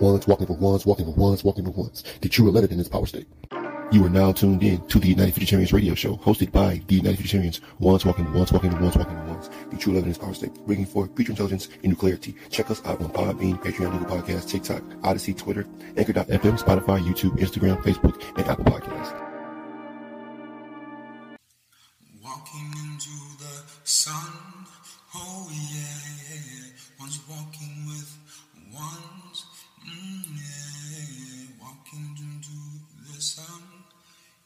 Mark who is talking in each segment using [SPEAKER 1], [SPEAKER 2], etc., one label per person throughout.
[SPEAKER 1] Ones walking for ones, walking for ones, walking for ones. The true 11 in this power state. You are now tuned in to the United Futuritarians radio show, hosted by the United Futuritarians. Ones walking once walking ones, walking ones. The true 11 in this power state. Bringing forth future intelligence new clarity. Check us out on Podbean, Patreon, Google Podcasts, TikTok, Odysee, Twitter, Anchor.fm, Spotify, YouTube, Instagram, Facebook, and Apple Podcasts.
[SPEAKER 2] Walking into the sun,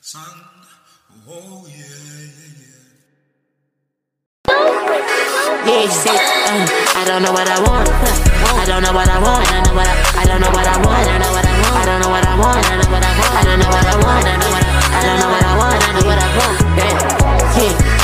[SPEAKER 2] sun. Oh yeah, yeah, yeah.
[SPEAKER 3] Yeah, said, uh, I don't know what I want. I don't know what I want. I don't know what I, don't know what I want. I don't know what I want. I don't know what I want. I don't know what I want. I don't know what I want. I don't know what I, I don't know what I want. I don't know what I want.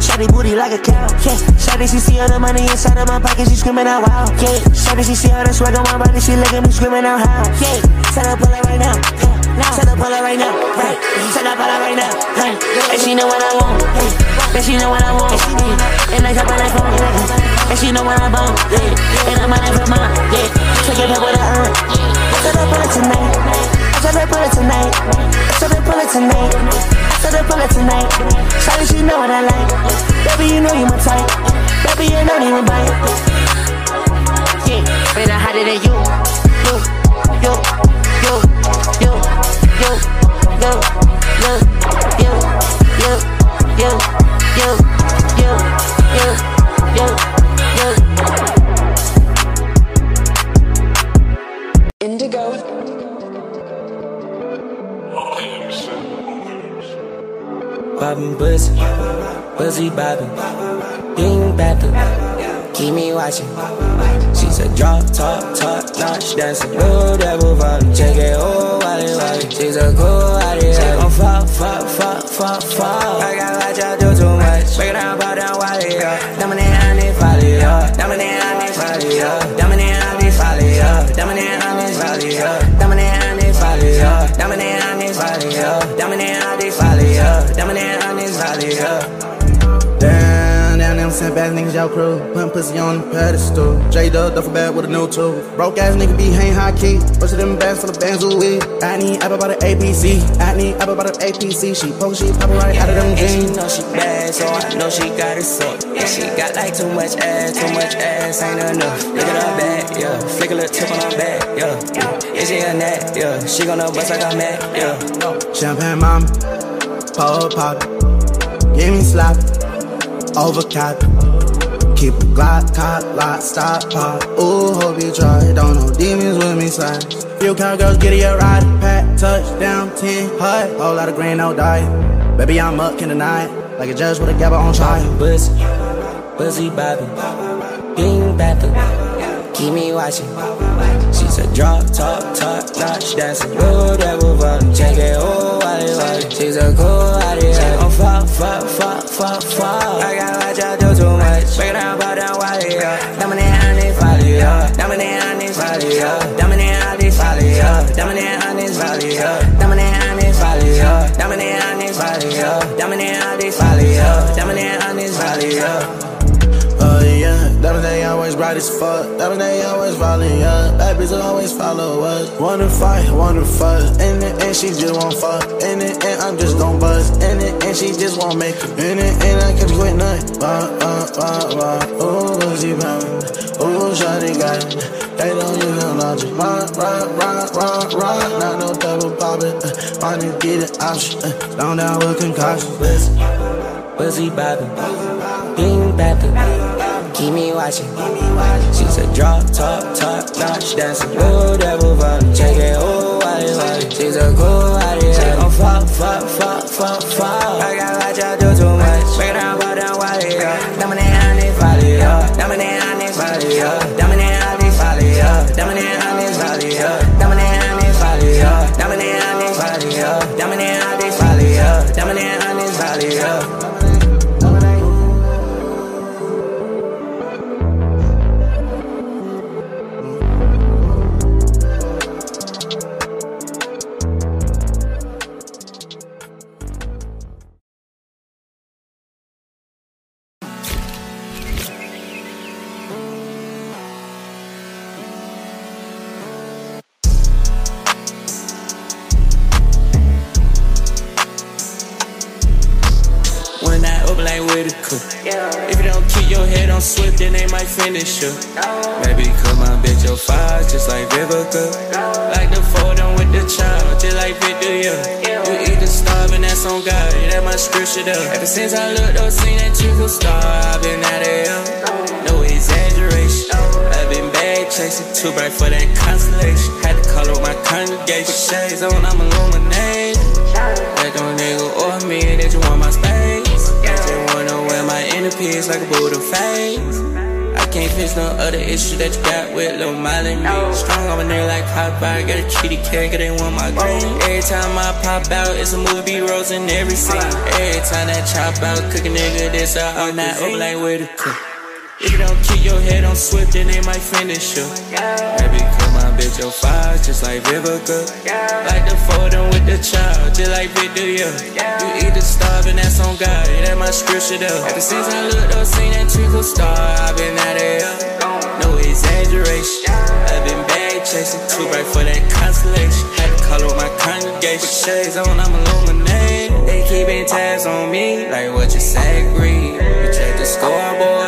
[SPEAKER 3] shawty booty like a cow, yeah, shawty she see all the money inside of my pocket, she screaming out wow, yeah, shawty she see all the swag on my body, she look at me screaming out how, yeah, her pull it right now, yeah. Tell her pull it right now, right? Her pull it right now, right? And she know what I want, yeah. And she know what I want, yeah. And I jump on that phone, yeah. And she know what I want, yeah. And I'm on it for mine, yeah. Take it up with her, tell her pull it tonight. Her pull it tonight. Her pull it tonight. Her pull it tonight. Sorry, she know what I like. Baby, you know you my type. Baby, you don't even bite. Yeah, but I'm hotter than you. You, you,
[SPEAKER 4] watching. She said drop top, top notch dancing, blue devil vibe, check it, oh wally wally. She's a cool wally, she gon' fall, fall, fall, fall, fall.
[SPEAKER 5] Damn, damn, them sent back niggas, y'all crew. Putting pussy on the pedestal. J Dub, duffel bag with a new tool. Broke ass nigga be hang high key. Bunch of them bags full of bands of weed. I need apple by the APC. I need apple by the APC. She poke, she pop right out of them jeans.
[SPEAKER 4] And she know she bad, so I know she got it so. And she got like too much ass, too much ass, ain't enough. Look at her back, yeah. Flick a little tip on her back, yeah. Is she a nat, yeah. She gonna bust like a mat, yeah.
[SPEAKER 5] Champagne mama. Pole pop. Give me Overcap. Keep a Glock, cop, lock, stop, pop. Ooh, hope you try. Don't know demons with me, slide. Few cowgirls get it, ride. Pat, touchdown, 10, hut. Whole lot of green, no diet. Baby, I'm up, can deny it. Like a judge with a gabba on trial.
[SPEAKER 4] Pussy, pussy bobbing, ding batter, keep me watching. She said drop top, top notch dancing, blue devil vibe, check it, oh wally wally. She's a cool wally, she gon' fall, fall, fall, fall, fall. I got what y'all do too much, break it down, bow down, wally, yeah. Dominate valley, yeah. Dominate this valley, yeah. Dominate this valley, yeah. Dominate this valley, yeah. Dominate this valley, yeah.
[SPEAKER 6] On this valley, yeah. On this valley, yeah.
[SPEAKER 5] Oh yeah, diamonds they always bright as fuck. Diamonds they always volley up. Bad bitches always follow us. Wanna fight, wanna fuck. In the end, she just won't fuck. In the end, I'm just gon' bust. In the end, she just won't make it. In the end, I kept with nothing. Wah, wah, wah, wah. Ooh, Lucy pound. Ooh, shawty got it. They don't use no logic. Rock, rock, rock, rock, rock. Not no double poppin'. Uh, money get an option. Uh, down, down with concussion. Listen.
[SPEAKER 6] Pussy bobbing, bing bapping, keep me watching. She's a drop top, top notch dancer, whatever vibe. Check it, oh, wally, wally. She's a cool wally, she gon' fuck, fuck, fuck, fuck, fuck. I got what y'all do too much. Break it down, go down, wally, yeah. I can't no other issue that you got with Lil Miley and me. Strong on my nigga like Popeye, got a kitty cat, cause they want my green. Every time I pop out, it's a movie rose in every scene. Every time that chop out, cook a nigga, this out, I'm not up like with a cook. Head on swift, then they might finish you. Maybe call my bitch your fire, just like Vivica. Like the photo with the child, just like Victor, yeah. You either starving, that's on God, that my scripture though. Ever since I looked up, seen that triple star, I've been out of here. No exaggeration. I've been bag chasing, too bright for that constellation. Had to call up my congregation. With shades on, I'm illuminated. They keeping tabs on me, like what you say, agree. You check the scoreboard,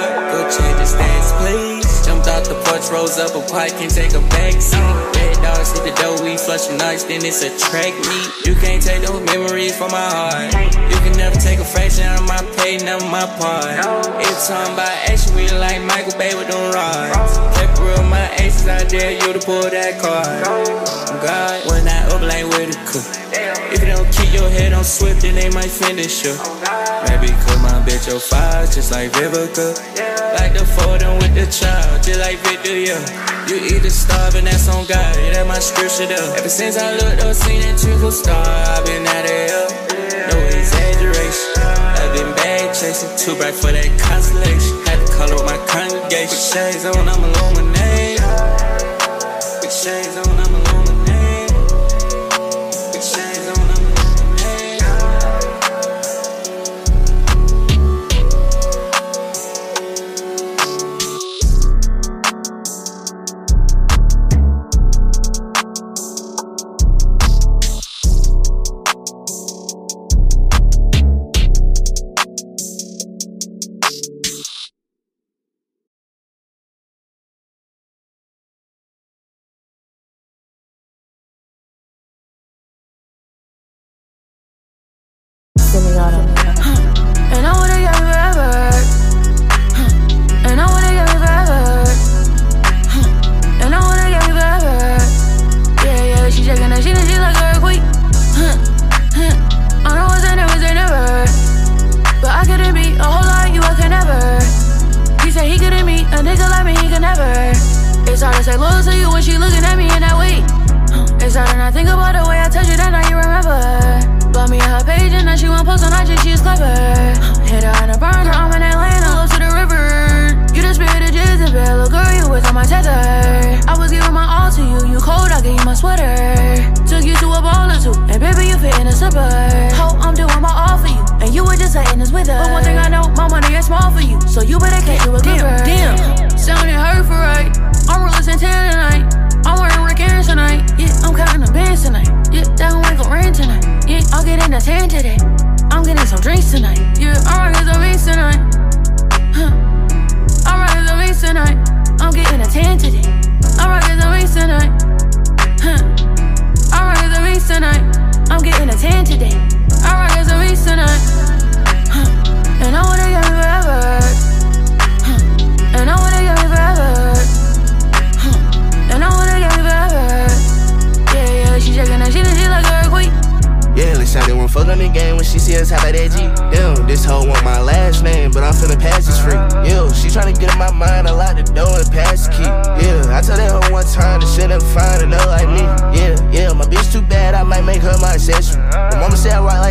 [SPEAKER 6] the porch, rose up a pipe, can take a back seat. Red dogs hit the door, we flushing nights, then it's a track meet. You can't take those memories from my heart. You can never take a fraction out of my pay, never my part. It's talking about action, we like Michael Bay with them rods. Paper real, my aces out there, you to pull that card. God, when I up like with a cook. If you don't keep your head on swift, then they might finish you. Maybe cause my bitch your fire, just like Vivica. Like the photo with the child, just like Victor, yeah. You either starving, that's on God, that my scripture though. Ever since I looked up, seen that triple star, I've been out of here. No exaggeration. I've been bag chasing, too bright for that constellation. Had to call up my congregation. With shades on, I'm illuminated. With shades on,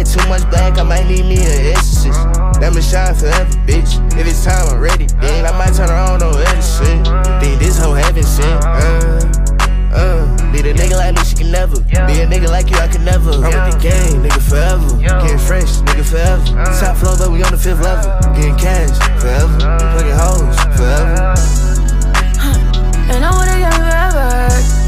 [SPEAKER 7] too much black, I might need me an exorcist. Let me shine forever, bitch. If it's time, I'm ready. Then I might turn around on other shit. Think this hoe heaven shit. Uh, uh, be the nigga like me, she can never. Be a nigga like you, I can never. I'm with the game, nigga forever. Getting fresh, nigga forever. Top floor, but we on the fifth level. Getting cash forever. Plugging hoes forever.
[SPEAKER 8] And I get me forever.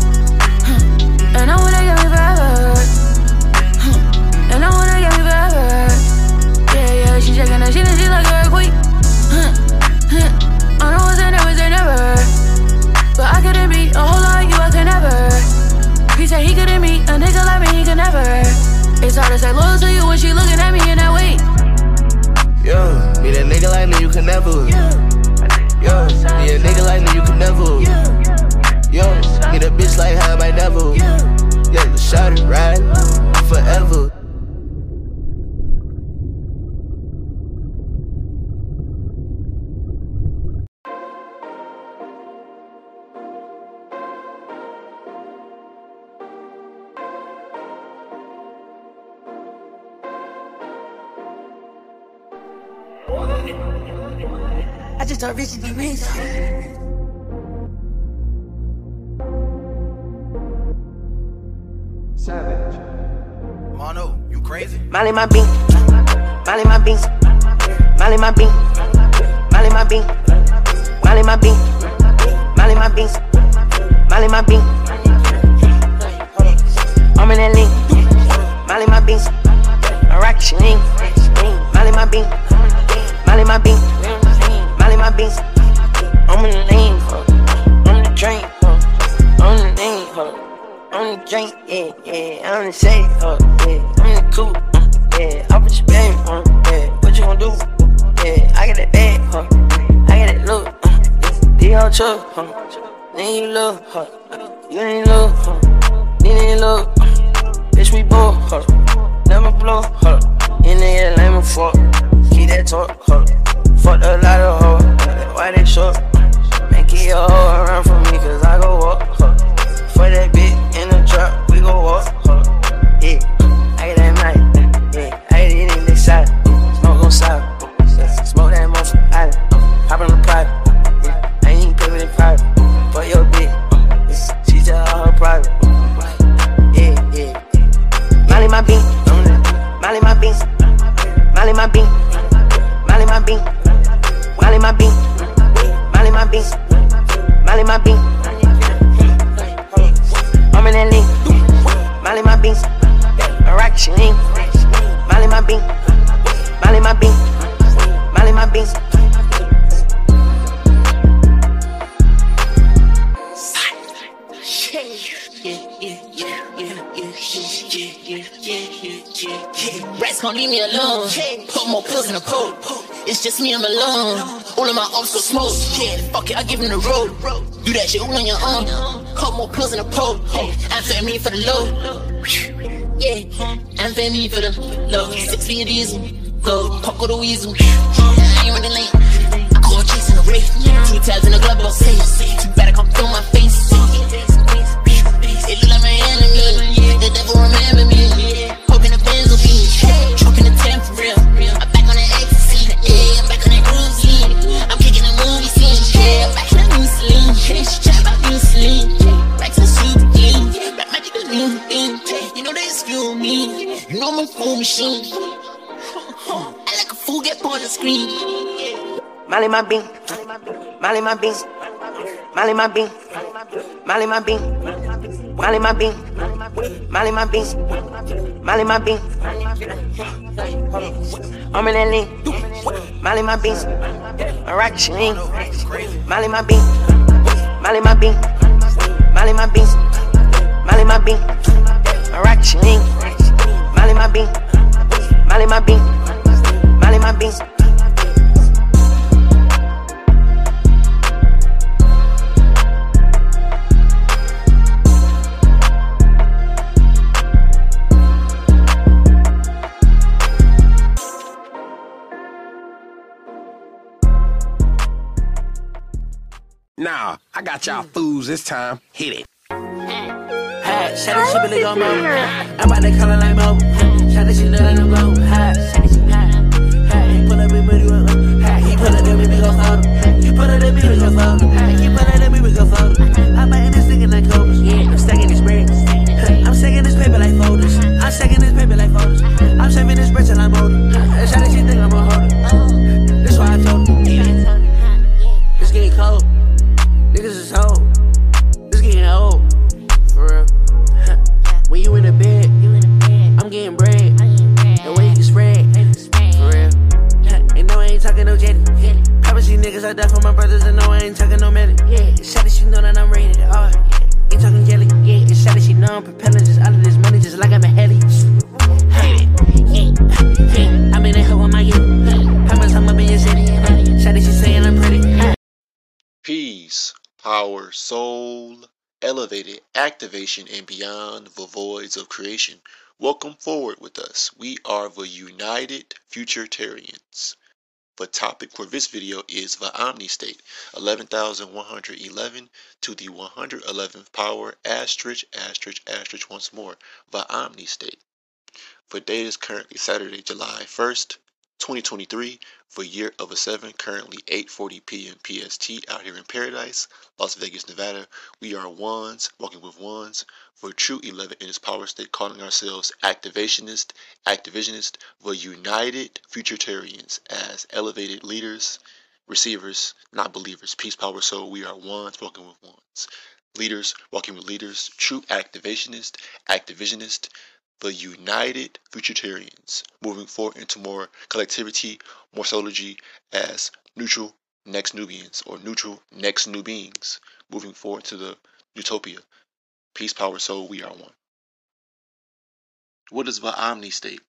[SPEAKER 8] She her shit and she like a earthquake. Huh. Huh. I know it's a never say never. But I couldn't be a whole lot you, I could never. He said he couldn't meet a nigga like me, he could never. It's hard to say loyal to you when she looking at me in that way.
[SPEAKER 7] Yo, be that nigga like me, you can never. Yo, be a nigga like me, you can never. Yo, be that bitch like her, I might never. Yeah, the shot right forever.
[SPEAKER 9] I just start reaching the rings.
[SPEAKER 10] Mono, you crazy?
[SPEAKER 11] Molly my bean, Molly my beans, Molly my bean, Molly my bean, Molly my bean, Molly my beans, Molly my bean. I'm in that link, Molly my beans, I rock your link, Molly my bean, Molly my bean, Molly my beans. I'm in the lane, huh? on the train, huh? on the lane, huh? on the drink, yeah, yeah, on the shade, huh? yeah, I'm the cool, uh, yeah, I put your baby, uh, yeah, what you gon' do? Yeah, I got that bag, huh? I got that look, uh, D whole truck, huh? Then you look, huh? You ain't look, huh? Then you look, uh, bitch, we both, huh? Never blow, huh? In the
[SPEAKER 12] Six
[SPEAKER 11] Molly my bean, Molly my bean, Molly my bean, Molly my bean, Molly my bean, Molly my bean, Molly my bean. I'm in that lean, Molly my bean, a rocket Molly my bean, Molly my bean, Molly my bean, Molly my bean, rocket sheen, Molly my bean, Molly my bean, Molly my bean.
[SPEAKER 13] Nah, I got y'all fools this time. Hit it.
[SPEAKER 14] Hey, shout out to Billy Go Mo. I'm about to call it like Mo. Shout out to Lil and Go. Hey, hey, he pull up in booty with Hey, he pull up the baby go photo. He pull up the baby go photo. Hey, he pull up the baby go photo. I'm biting this nigga like cobras. I'm stacking this bread.
[SPEAKER 15] Activation, and beyond the voids of creation. Welcome forward with us. We are the United Futuritarians. The topic for this video is the Omni State, 11,111 to the 111th power, asterisk, asterisk, asterisk once more, the Omni State. The date is currently Saturday, July 1st, 2023, for year of a 7, currently 8.40 p.m. PST out here in Paradise, Las Vegas, Nevada. We are ones, walking with ones, for true 11 in its power state, calling ourselves activationist, activisionist, the United Futuritarians as elevated leaders, receivers, not believers. Peace, power, soul. We are ones, walking with ones. Leaders, walking with leaders, true activationist, activisionist, the United Futuritarians, moving forward into more collectivity, more solology as neutral next Nubians or neutral next new beings, moving forward to the utopia. Peace, power, soul, we are one. What is the omni state?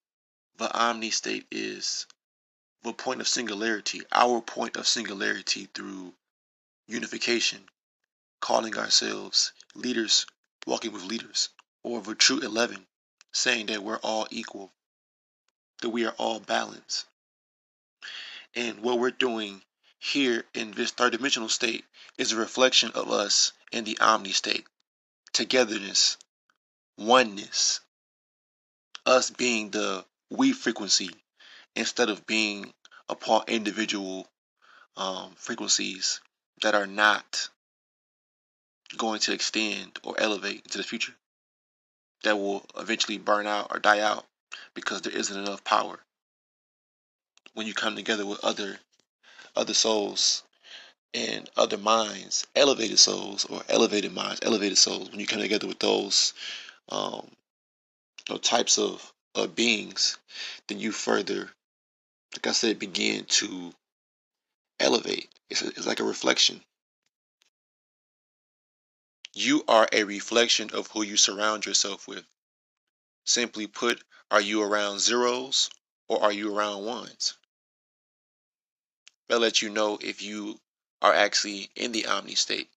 [SPEAKER 15] The omni state is the point of singularity, our point of singularity through unification, calling ourselves leaders, walking with leaders, or the true 11, saying that we're all equal, that we are all balanced. And what we're doing here in this third dimensional state is a reflection of us in the omni state. Togetherness, oneness, us being the we frequency instead of being upon individual um, frequencies that are not going to extend or elevate into the future that will eventually burn out or die out because there isn't enough power. When you come together with other other souls and other minds, elevated souls or elevated minds, elevated souls, when you come together with those um, types of, of beings, then you further, like I said, begin to elevate. It's, a, it's like a reflection. You are a reflection of who you surround yourself with. Simply put, are you around zeros or are you around ones? They'll let you know if you are actually in the omni state.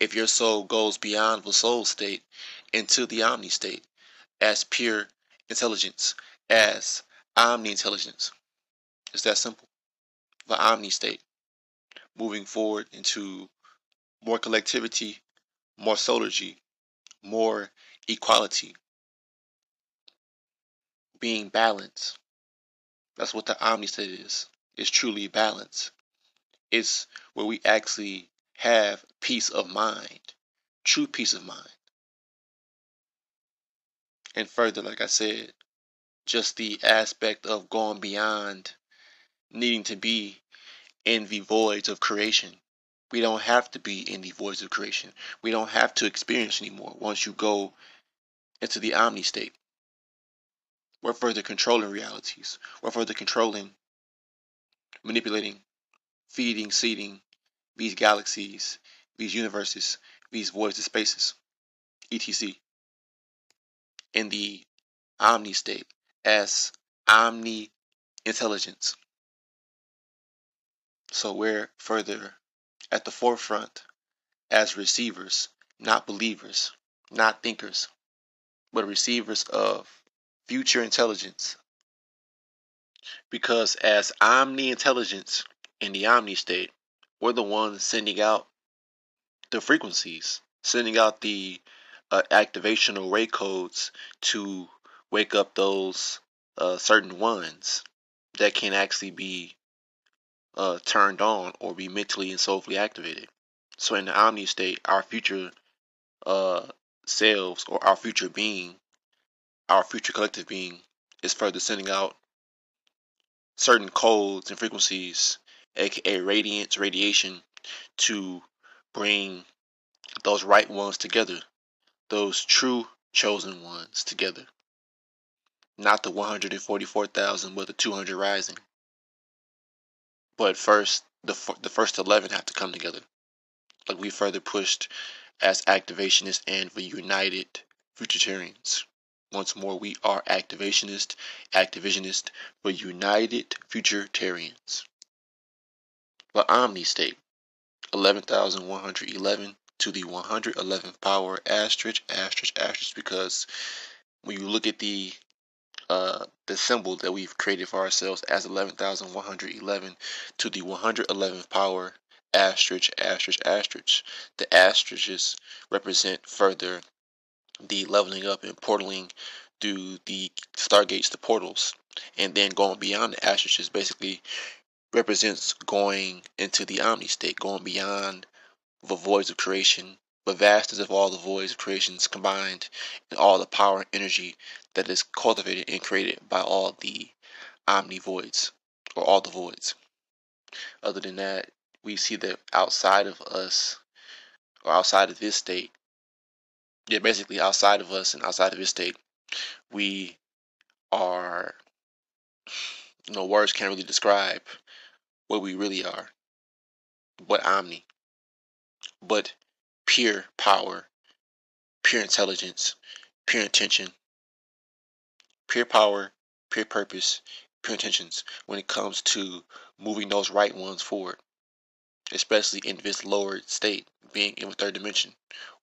[SPEAKER 15] If your soul goes beyond the soul state into the omni state as pure intelligence, as omni intelligence. It's that simple. The omni state. Moving forward into more collectivity, more solargy, more equality, being balanced. That's what the omni state is. It's truly balance. It's where we actually have peace of mind, true peace of mind. And further, like I said, just the aspect of going beyond needing to be in the voids of creation. We don't have to be in the voids of creation. We don't have to experience anymore once you go into the omni state. We're further controlling realities. We're further controlling, manipulating, feeding, seeding these galaxies, these universes, these voids of spaces, etc. In the omni state as omni intelligence. So we're further at the forefront as receivers, not believers, not thinkers, but receivers of future intelligence. Because as omni intelligence in the omni state, we're the ones sending out the frequencies, sending out the uh, activational ray codes to wake up those uh, certain ones that can actually be uh, turned on or be mentally and soulfully activated. So in the omni state, our future uh, selves or our future being, our future collective being, is further sending out certain codes and frequencies, aka radiance, radiation, to bring those right ones together, those true chosen ones together. Not the 144,000, but the 200 rising. But first, the the first 11 have to come together. Like we further pushed as activationists and the united futuritarians. Once more, we are activationist, activisionist, but united futuritarians. The omni state, 11,111 to the 111th power, asterisk, asterisk, asterisk, because when you look at the uh, the symbol that we've created for ourselves as 11,111 to the 111th power asterisk asterisk asterisk. The asterisks represent further the leveling up and portaling through the stargates, the portals, and then going beyond the asterisks basically represents going into the omni state, going beyond the voids of creation the vastness of all the voids of creations combined and all the power and energy that is cultivated and created by all the omni voids or all the voids. Other than that, we see that outside of us or outside of this state, yeah, basically outside of us and outside of this state, we are, you know, words can't really describe what we really are. but omni. But pure power, pure intelligence, pure intention, pure power, pure purpose, pure intentions when it comes to moving those right ones forward, especially in this lower state, being in the third dimension.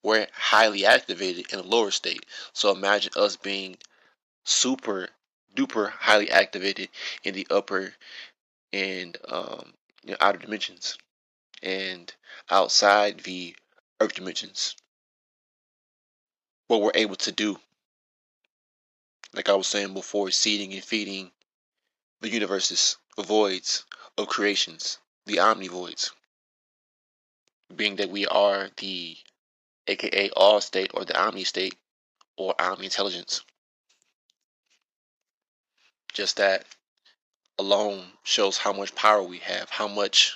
[SPEAKER 15] We're highly activated in the lower state. So imagine us being super duper highly activated in the upper and um, you know, outer dimensions and outside the earth dimensions. What we're able to do, like I was saying before, seeding and feeding the universes, the voids of creations, the omni voids. Being that we are the aka all state or the omni state or omni intelligence. Just that alone shows how much power we have, how much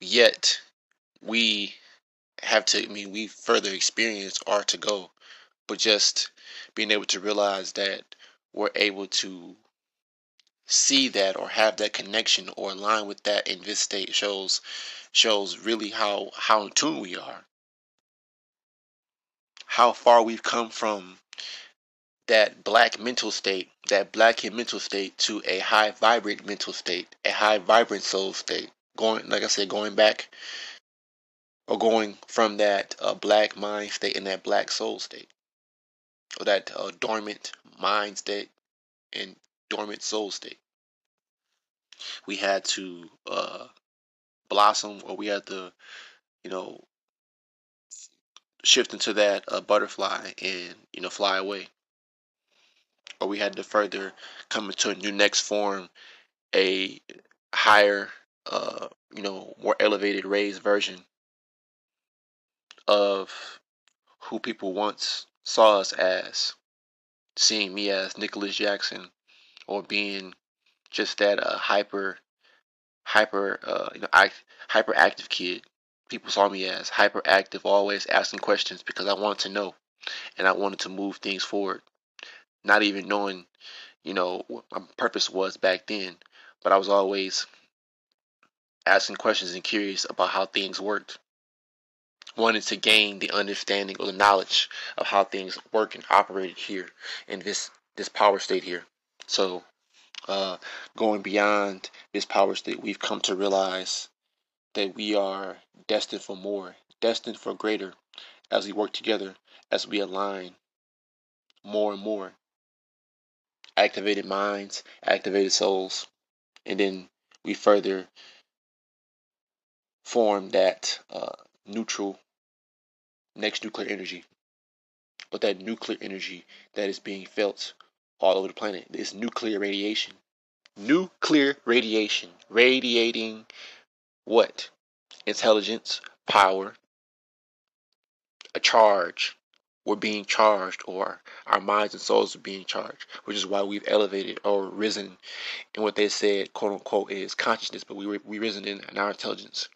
[SPEAKER 15] yet we have to, I mean, we further experience are to go, but just being able to realize that we're able to see that or have that connection or align with that in this state shows shows really how how in tune we are. How far we've come from that black mental state that black mental state to a high vibrant mental state a high vibrant soul state. Going like i said going back or going from that uh, black mind state and that black soul state, or that uh, dormant mind state and dormant soul state. We had to uh, blossom, or we had to, you know, shift into that uh, butterfly and you know fly away, or we had to further come into a new next form, a higher, uh, you know, more elevated, raised version of who people once saw us as, seeing me as Nicholas Jackson, or being just that uh, hyper, hyper, uh, you know, hyperactive kid. People saw me as hyperactive, always asking questions because I wanted to know, and I wanted to move things forward. Not even knowing, you know, what my purpose was back then, but I was always asking questions and curious about how things worked. Wanted to gain the understanding or the knowledge of how things work and operated here in this this power state here. So uh, going beyond this power state, we've come to realize that we are destined for more, destined for greater as we work together, as we align more and more. Activated minds, activated souls, and then we further form that uh, neutral next nuclear energy. But that nuclear energy that is being felt all over the planet is nuclear radiation. Nuclear radiation radiating what? Intelligence, power, a charge. We're being charged, or our minds and souls are being charged, which is why we've elevated or risen in what they said, quote unquote, is consciousness, but we we risen in, in our intelligence.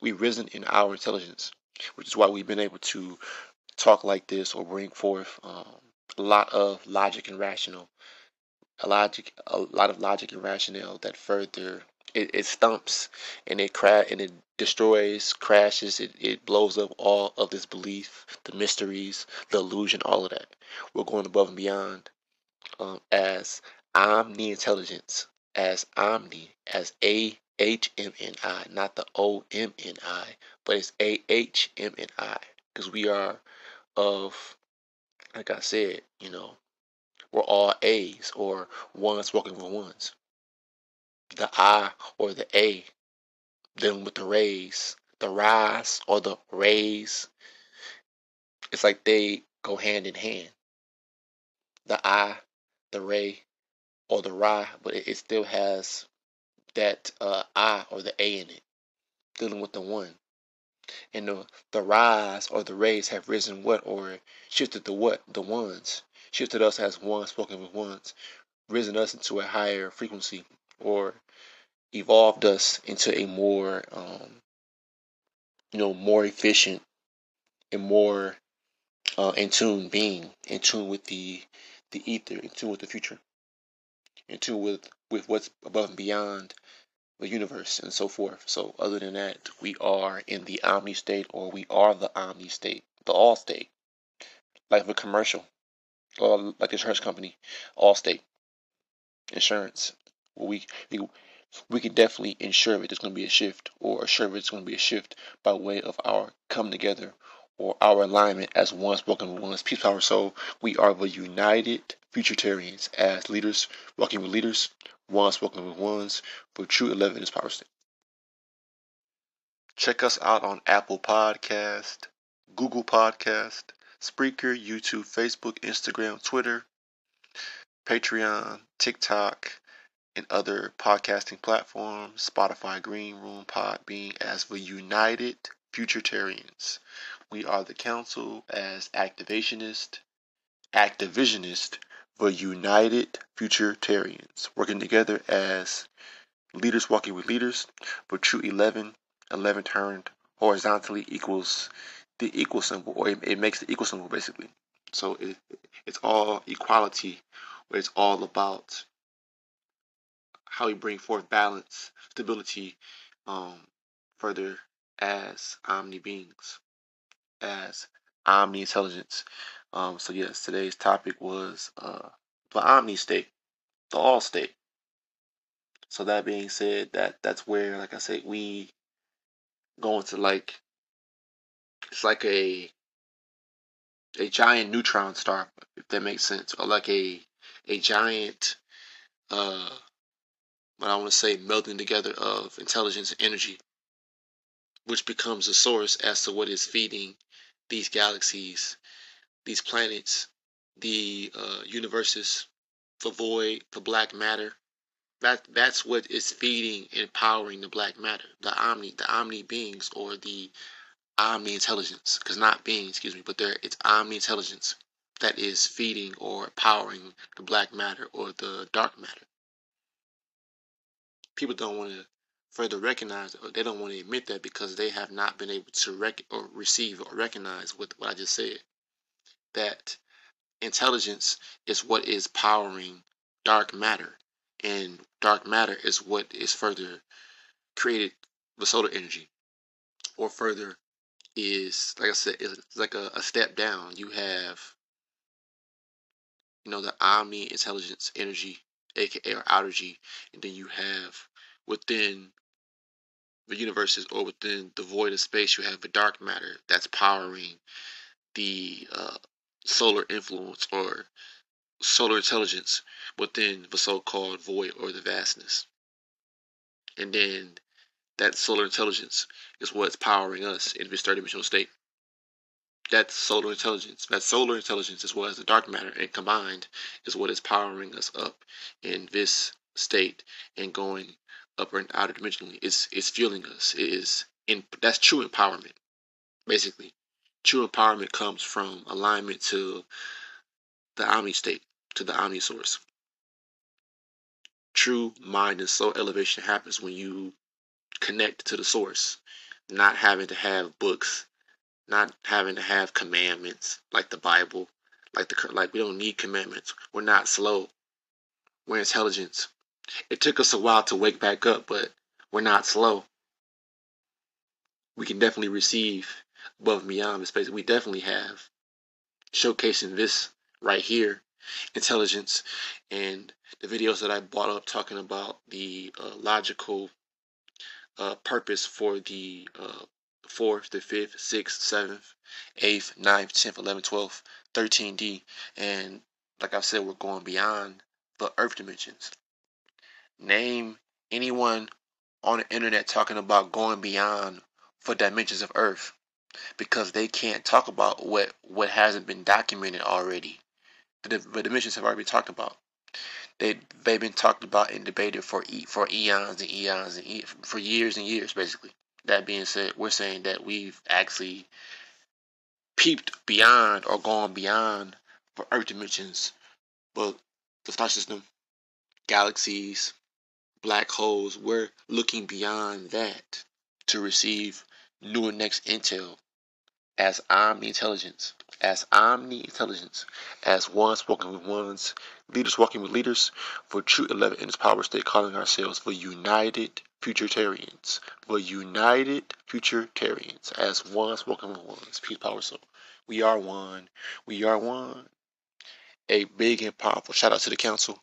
[SPEAKER 15] We've risen in our intelligence, which is why we've been able to talk like this or bring forth um, a lot of logic and rational, a logic, a lot of logic and rationale that further it, it stumps and it cra- and it destroys, crashes, it, it blows up all of this belief, the mysteries, the illusion, all of that. We're going above and beyond um, as omni intelligence, as omni, as a H M N I, not the O M N I, but it's A H M N I because we are of, like I said, you know, we're all A's or ones working with ones. The I or the A dealing with the rays, the rise or the rays. It's like they go hand in hand. The I, the ray, or the Ra, but it, it still has that uh, I or the A in it, dealing with the one. And the, the rise or the rays have risen what or shifted the what? The ones. Shifted us as one, spoken with ones, risen us into a higher frequency or evolved us into a more um, you know, more efficient and more uh, in tune being, in tune with the the ether, in tune with the future, in tune with with what's above and beyond the universe and so forth. So other than that, we are in the omni state or we are the omni state, the all state. Like a commercial. Or like insurance company, all state insurance. We we can definitely ensure that there's going to be a shift or assure that there's going to be a shift by way of our come together or our alignment as one spoken one's peace power soul. We are the united futuritarians as leaders, walking with leaders, one spoken with ones for true 11 is power state. Check us out on Apple Podcast, Google Podcast, Spreaker, YouTube, Facebook, Instagram, Twitter, Patreon, TikTok, and other podcasting platforms, Spotify, Green Room, Podbean, as the United Futuritarians. We are the council as activationist, activisionist, the United Futuritarians, working together as leaders walking with leaders, but true 11, 11 turned horizontally equals the equal symbol, or it, it makes the equal symbol basically. So it, it's all equality, where it's all about how we bring forth balance, stability, um, further as omni beings, as omni intelligence. Um, so yes, today's topic was uh, the omni state, the all state. So that being said, that that's where, like I said, we go into like it's like a a giant neutron star, if that makes sense, or like a a giant uh what I want to say melting together of intelligence and energy, which becomes a source as to what is feeding these galaxies, these planets, the uh, universes, the void, the black matter. That that's what is feeding and powering the black matter, the omni, the omni beings or the omni intelligence. Because not being, excuse me, but there it's omni intelligence that is feeding or powering the black matter or the dark matter people don't want to further recognize or they don't want to admit that because they have not been able to rec- or receive or recognize what, what I just said. That intelligence is what is powering dark matter, and dark matter is what is further created with solar energy, or further is like I said, it's like a, a step down. You have you know the omni intelligence energy, aka or outer G, and then you have within the universes or within the void of space, you have the dark matter that's powering the uh, solar influence or solar intelligence within the so-called void or the vastness. And then that solar intelligence is what's powering us in this third dimensional state. That solar intelligence. That solar intelligence as well as the dark matter and combined is what is powering us up in this state and going upper and outer dimensionally. It's it's fueling us. It is in that's true empowerment, basically. True empowerment comes from alignment to the omni state, to the omni source. True mind and soul elevation happens when you connect to the source, not having to have books, not having to have commandments like the Bible, like the like we don't need commandments. We're not slow. We're intelligence. It took us a while to wake back up, but we're not slow. We can definitely receive above and beyond the space. We definitely have showcasing this right here, intelligence, and the videos that I brought up talking about the uh, logical uh, purpose for the uh, fourth, the fifth, sixth, seventh, eighth, ninth, tenth, eleventh, twelfth, thirteen D, and like I said, we're going beyond the Earth dimensions. Name anyone on the internet talking about going beyond for dimensions of Earth because they can't talk about what what hasn't been documented already. The, the dimensions have already been talked about. They they've been talked about and debated for e, for eons and eons and e, for years and years, basically. That being said, we're saying that we've actually peeped beyond or gone beyond for Earth dimensions, but the star system, galaxies, black holes, we're looking beyond that to receive new and next intel as omni intelligence, as omni intelligence, as ones walking with ones, leaders walking with leaders, for true 11 in its power state, calling ourselves the United Futuritarians, the United Futuritarians, as ones walking with ones, peace, power, soul. We are one. We are one. A big and powerful shout out to the council.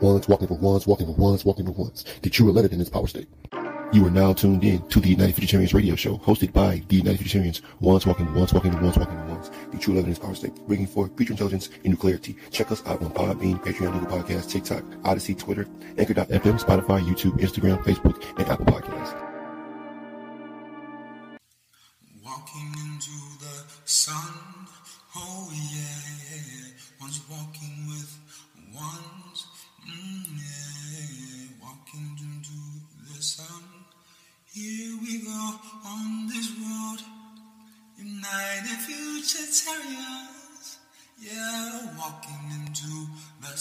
[SPEAKER 1] Ones walking for ones, walking for ones, walking for ones. The true 11 in this power state. You are now tuned in to the United Futuritarians radio show, hosted by the United Futuritarians. Ones walking ones, walking ones, walking ones. The true 11 in power state. Bringing forth future intelligence and new clarity. Check us out on Podbean, Patreon, Google Podcasts, TikTok, Odysee, Twitter, Anchor.fm, Spotify, YouTube, Instagram, Facebook, and Apple Podcasts.
[SPEAKER 2] Walking into the sun, oh yeah. One's walking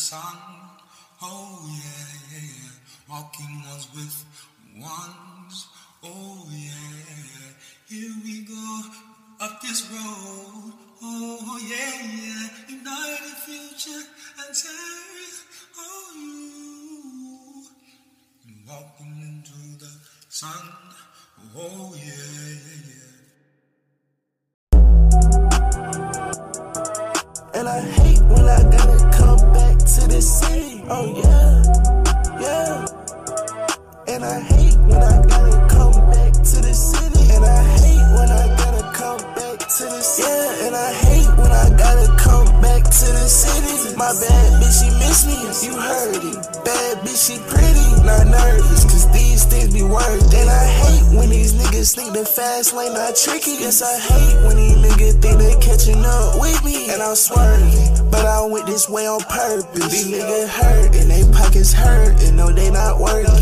[SPEAKER 2] sun, oh yeah, yeah, yeah. Walking ones with ones, oh yeah. Here we go up this road. Oh yeah, yeah. United future and terror. Oh you. Walking into the sun. Oh yeah, yeah, yeah.
[SPEAKER 16] And I hate when I Oh yeah, yeah. And I hate when I gotta come back to the city. And I hate when I gotta come back to the city. Yeah, and I to the city. My bad bitch, she miss me. You heard it. Bad bitch, she pretty. not nervous, cause these things be worth. And I hate when these niggas think the fast lane not tricky. Yes, I hate when these niggas think they catching up with me. And I'm swerving, but I went this way on purpose. These niggas hurt, and they pockets hurt, and no, they not working.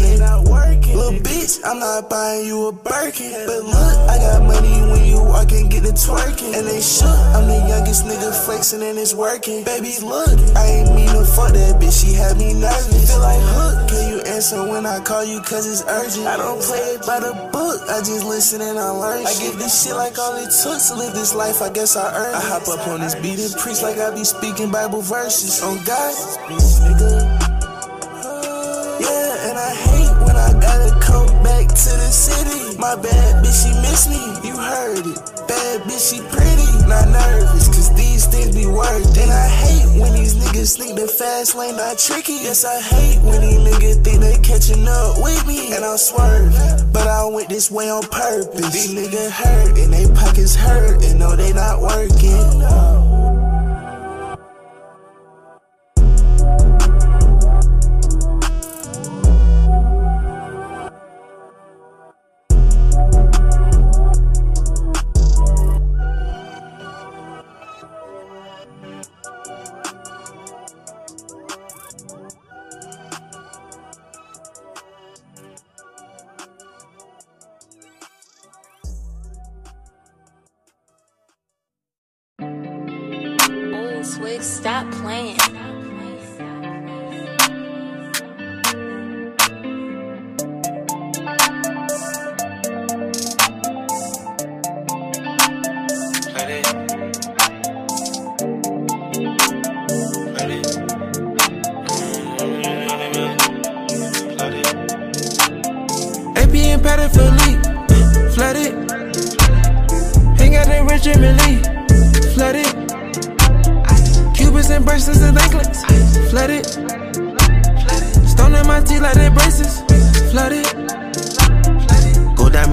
[SPEAKER 16] Little bitch, I'm not buying you a Birkin. But look, I got money when you walk and get the twerking. And they shook, I'm the youngest nigga flexing and it's working. Baby, look, I ain't mean to fuck that bitch, she had me nervous. Feel like, hook, can you answer when I call you cause it's urgent? I don't play it by the book, I just listen and I learn. I give this shit like all it took to live this life, I guess I earned it. I hop up on this beat and preach like I be speaking Bible verses. On God, nigga. Yeah, and I hate when I gotta come back to the city. My bad bitch, she miss me. You heard it. Bad bitch, she pretty. Not nervous, cause these things be worth. it. And I hate when these niggas think the fast lane not tricky. Yes, I hate when these niggas think they catching up with me. And I'm swerving, but I went this way on purpose. These niggas hurt, and they pockets hurt, and no, they not working.
[SPEAKER 17] AP and Patty for leak, flooded. Hang out that Richard Mille. Cubits and bracelets and anklets, flooded. It stone in my teeth like they braces, flooded.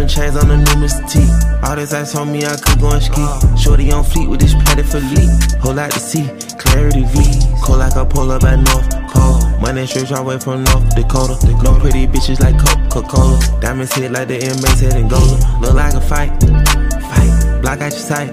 [SPEAKER 18] Diamond chains on the new Mr. T. All this ice on me, I could go and ski. Shorty on fleet with this Patek Philippe. Whole lot to see, clarity V. Cold like I pull up at North Cold. Money straight all way from North Dakota. No pretty bitches like Coca Cola. Diamonds hit like the inmates head and gold. Look like a fight, fight. Block out your sight.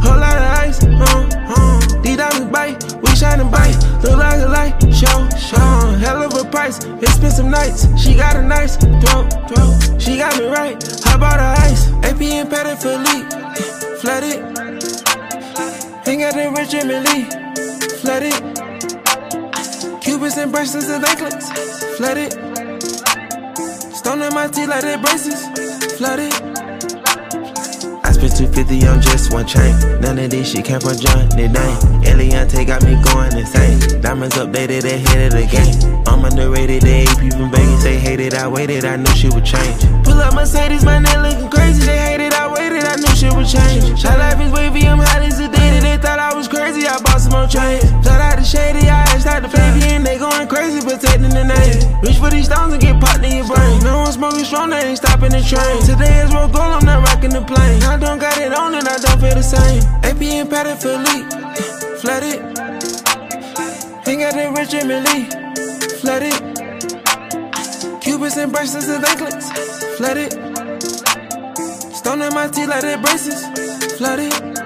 [SPEAKER 17] Whole lot of ice, uh, uh. These diamonds bite, we shining bright. Look like a light, show, show. Hell of a price, expensive nights. She got a nice throat, throat. She got me right. How about the ice? AP and for leak, flooded. Hang out that Richard Mille, flooded. Cubits and bracelets and anklets, flooded. Stone in my teeth like they braces, flooded.
[SPEAKER 18] I spent 250 on just one chain. None of this shit came from Johnny Dang. Eliantte got me going insane. Diamonds updated ahead of the game. I'm underrated, they AP from Vegas. They hated, I waited, I knew she would change.
[SPEAKER 17] Pull up Mercedes, my neck for these and get popped in your brain. No one smoking strong, they ain't stopping the train. Today is roll gold, I'm not rocking the plane. I don't got it on and I don't feel the same. AP and Patty leak, flooded. Hang out that Richard Mille, flooded. Cubits and bracelets and anklets, flooded. Stone in my teeth like they braces, flooded.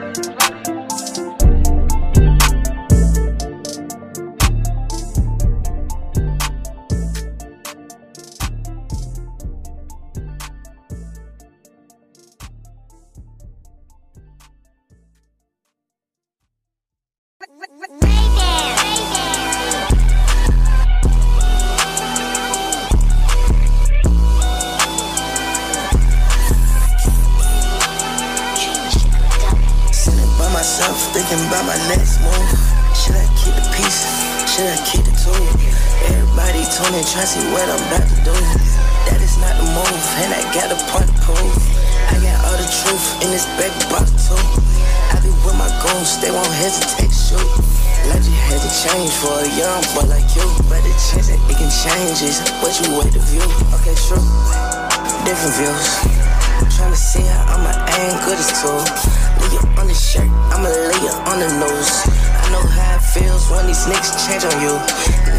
[SPEAKER 11] Different views. Tryna see how I'ma aim good as two. Lay you on the shirt, I'ma lay you on the nose. I know how it feels when these niggas change on you.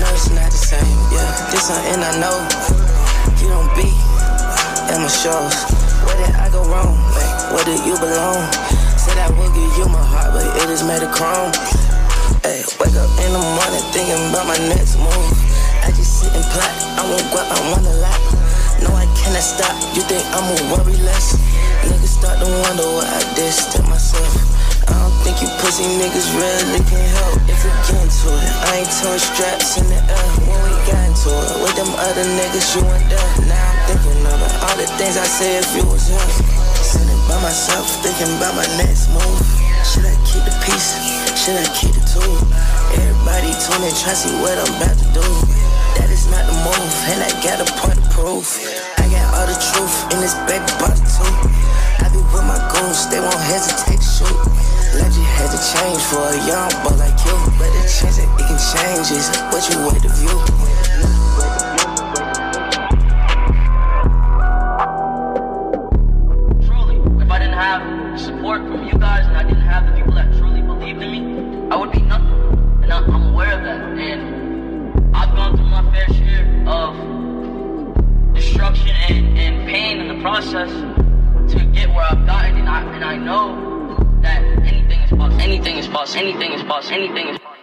[SPEAKER 11] No, it's not the same, yeah. This something I know. You don't be at my shows. Where did I go wrong? Like, where did you belong? Said I will give you my heart, but it is made of chrome. Hey, wake up in the morning thinking about my next move. I just sit and plot. I won't go, I want a lot. No, I stop. You think I'ma worry less? Niggas start to wonder what I did to myself. I don't think you pussy niggas really can help if we get into it. I ain't throwing straps in the air when we got into it. With them other niggas, you went there. Now I'm thinking it. All the things I say if you was here. Sitting by myself, thinking about my next move. Should I keep the peace? Should I keep the tool? Everybody tune in, try to see what I'm about to do. That is not the move, and I got a point of proof. All the truth in this baby bottle too. I be with my goons, they won't hesitate to shoot. Legend had to change for a young boy like you, but chance that it can change is what you wait to view.
[SPEAKER 19] And, and pain in the process to get where I've gotten. And I, and I know that anything is possible. Anything is possible. Anything is possible. Anything is possible.